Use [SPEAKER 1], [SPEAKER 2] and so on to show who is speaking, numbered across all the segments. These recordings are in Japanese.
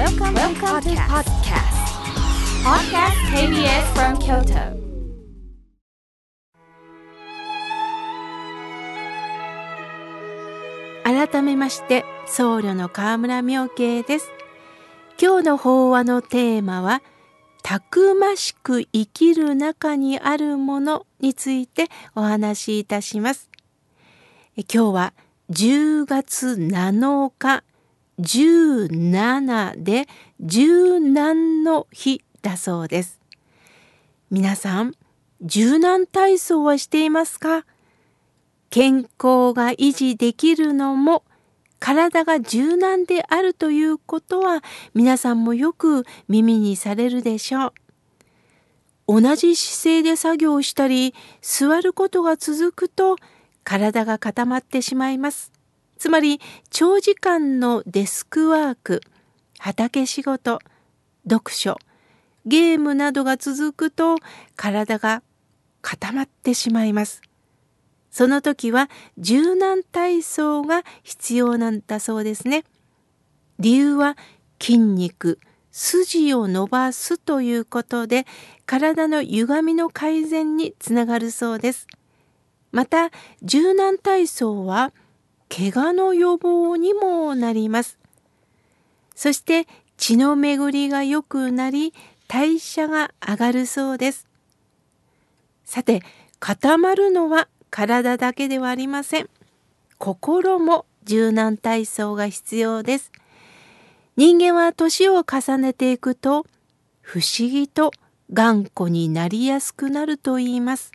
[SPEAKER 1] Welcome, Welcome to podcast. Podcast KBS from Kyoto.
[SPEAKER 2] 改めまして僧侶の河村明慶です今日の法話のテーマはたくましく生きる中にあるものについてお話しいたします今日は10月7日17で柔軟の日だそうです皆さん柔軟体操はしていますか？健康が維持できるのも体が柔軟であるということは皆さんもよく耳にされるでしょう。同じ姿勢で作業したり座ることが続くと体が固まってしまいます。つまり長時間のデスクワーク畑仕事読書ゲームなどが続くと体が固まってしまいます。その時は柔軟体操が必要なんだそうですね。理由は筋肉、筋を伸ばすということで体の歪みの改善につながるそうです。また柔軟体操は怪我の予防にもなります。そして血の巡りが良くなり代謝が上がるそうです。さて固まるのは体だけではありません。心も柔軟体操が必要です。人間は年を重ねていくと不思議と頑固になりやすくなると言います。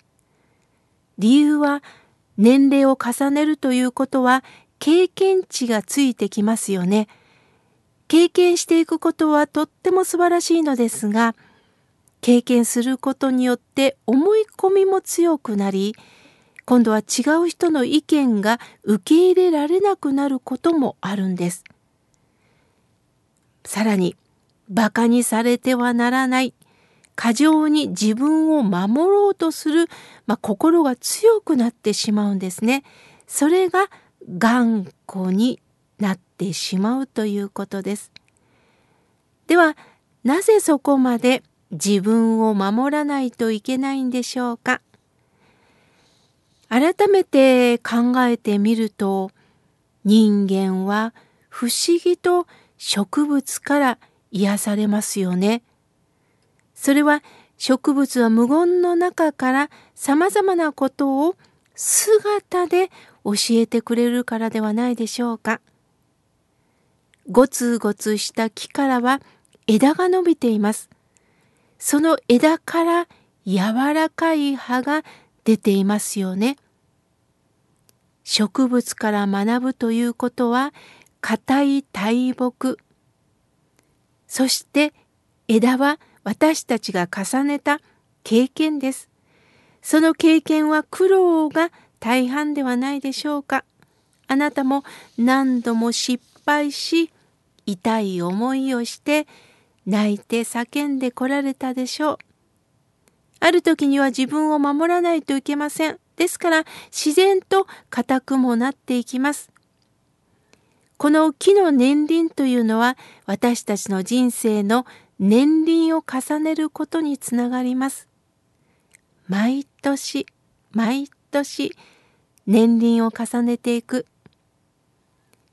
[SPEAKER 2] 理由は年齢を重ねるということは経験値がついてきますよね。経験していくことはとっても素晴らしいのですが経験することによって思い込みも強くなり今度は違う人の意見が受け入れられなくなることもあるんです。さらに、馬鹿にされてはならない、過剰に自分を守ろうとする、まあ、心が強くなってしまうんですね。それが頑固になってしまうということです。では、なぜそこまで自分を守らないといけないんでしょうか？改めて考えてみると人間は不思議と植物から癒されますよね。それは植物は無言の中からさまざまなことを姿で教えてくれるからではないでしょうか。ゴツゴツした木からは枝が伸びています。その枝から柔らかい葉が出ていますよね。植物から学ぶということは硬い大木そして枝は私たちが重ねた経験です。その経験は苦労が大半ではないでしょうか。あなたも何度も失敗し痛い思いをして泣いて叫んでこられたでしょう。ある時には自分を守らないといけません。ですから自然と硬くもなっていきます。この木の年輪というのは私たちの人生の年輪を重ねることにつながります。毎年毎年年輪を重ねていく。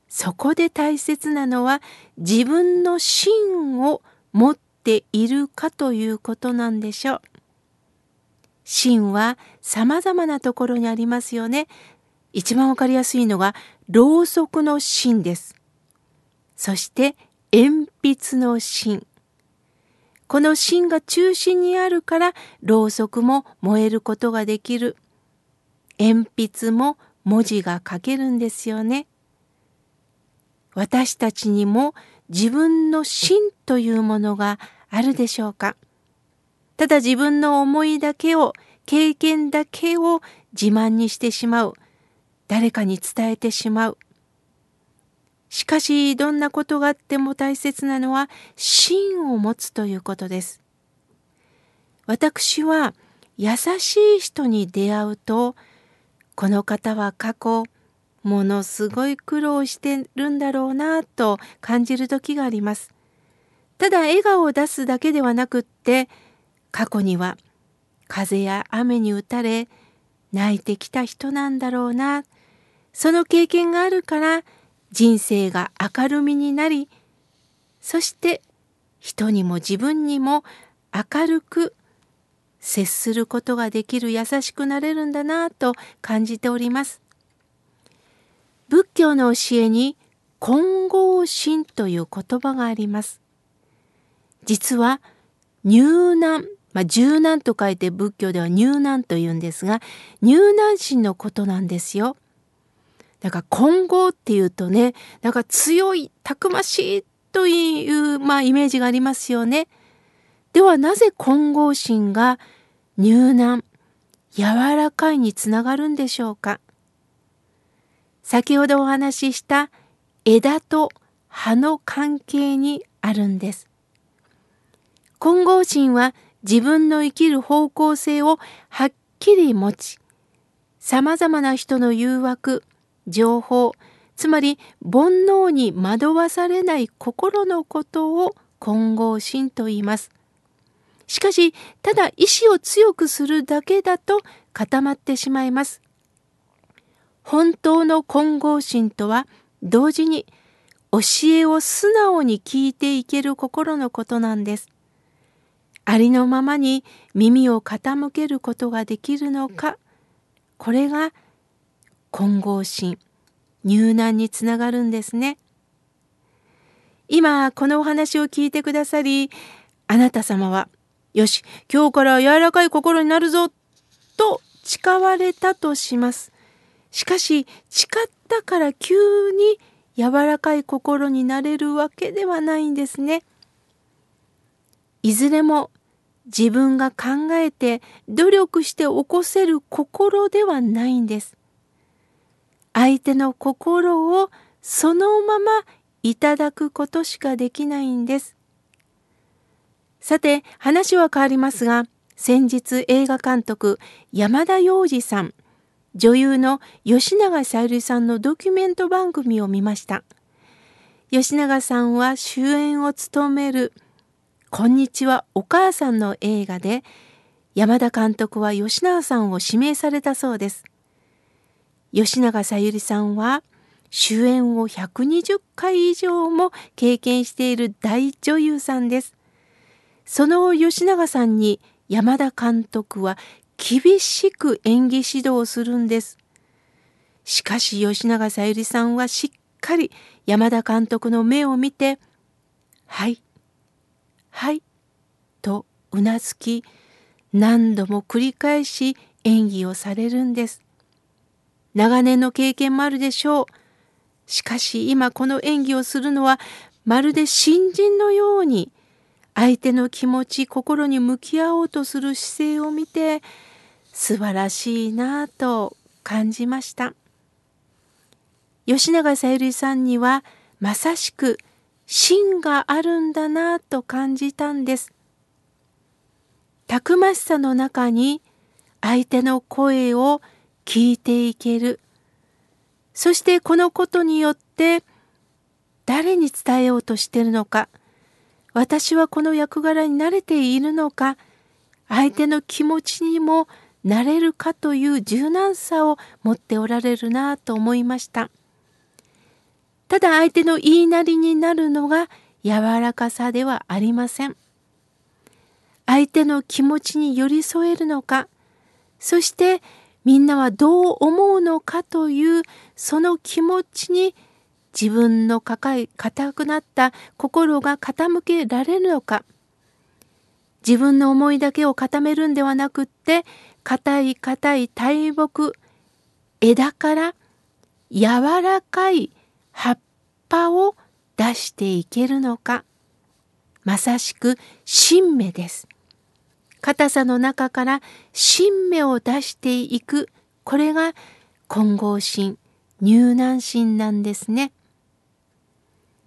[SPEAKER 2] そこで大切なのは自分の芯を持っているかということなんでしょう。芯は様々なところにありますよね。一番わかりやすいのが、ろうそくの芯です。そして、鉛筆の芯。この芯が中心にあるから、ろうそくも燃えることができる。鉛筆も文字が書けるんですよね。私たちにも自分の芯というものがあるでしょうかただ自分の思いだけを、経験だけを自慢にしてしまう。誰かに伝えてしまう。しかし、どんなことがあっても大切なのは、芯を持つということです。私は、優しい人に出会うと、この方は過去、ものすごい苦労してるんだろうなと感じる時があります。ただ笑顔を出すだけではなくって過去には風や雨に打たれ泣いてきた人なんだろうなその経験があるから人生が明るみになりそして人にも自分にも明るく接することができる優しくなれるんだなぁと感じております。仏教の教えに混合心という言葉があります。実は入難、まあ、柔軟と書いて仏教では入難と言うんですが入難心のことなんですよ。だから混合っていうとねなんか強いたくましいという、まあ、イメージがありますよね。ではなぜ混合心が入難柔らかいにつながるんでしょうか先ほどお話しした枝と葉の関係にあるんです。混合心は自分の生きる方向性をはっきり持ち、様々な人の誘惑、情報、つまり煩悩に惑わされない心のことを混合心と言います。しかし、ただ意志を強くするだけだと固まってしまいます。本当の混合心とは同時に教えを素直に聞いていける心のことなんです。ありのままに耳を傾けることができるのか、これが混合心。入難につながるんですね。今このお話を聞いてくださりあなた様は「よし今日から柔らかい心になるぞ」と誓われたとします。しかし誓ったから急に柔らかい心になれるわけではないんですね。いずれも自分が考えて努力して起こせる心ではないんです。相手の心をそのままいただくことしかできないんです。さて話は変わりますが先日映画監督山田洋次さん女優の吉永小百合さんのドキュメント番組を見ました吉永さんは主演を務める「こんにちはお母さん」の映画で山田監督は吉永さんを指名されたそうです吉永小百合さんは主演を120回以上も経験している大女優さんです。その吉永さんに山田監督は厳しく演技指導をするんです。しかし吉永小百合さんはしっかり山田監督の目を見て「はいはい」とうなずき何度も繰り返し演技をされるんです。長年の経験もあるでしょう。しかし今この演技をするのはまるで新人のように相手の気持ち心に向き合おうとする姿勢を見て素晴らしいなぁと感じました。吉永小百合さんにはまさしく芯があるんだなぁと感じたんです。たくましさの中に相手の声を聞いていける。そしてこのことによって誰に伝えようとしているのか、私はこの役柄に慣れているのか、相手の気持ちにもなれるかという柔軟さを持っておられるなと思いました。ただ相手の言いなりになるのが柔らかさではありません。相手の気持ちに寄り添えるのか、そしてみんなはどう思うのかというその気持ちに自分の抱え固くなった心が傾けられるのか自分の思いだけを固めるんではなくって硬い硬い大木枝から柔らかい葉っぱを出していけるのかまさしく新芽です。硬さの中から新芽を出していくこれが混合心入難心なんですね。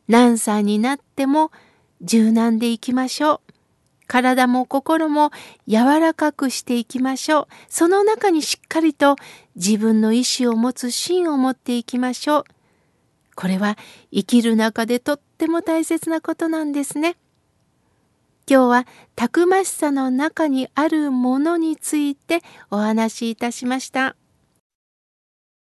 [SPEAKER 2] 何歳になっても柔軟でいきましょう。体も心も柔らかくしていきましょう。その中にしっかりと自分の意志を持つ心を持っていきましょう。これは生きる中でとっても大切なことなんですね。今日はたくましさの中にあるものについてお話しいたしました。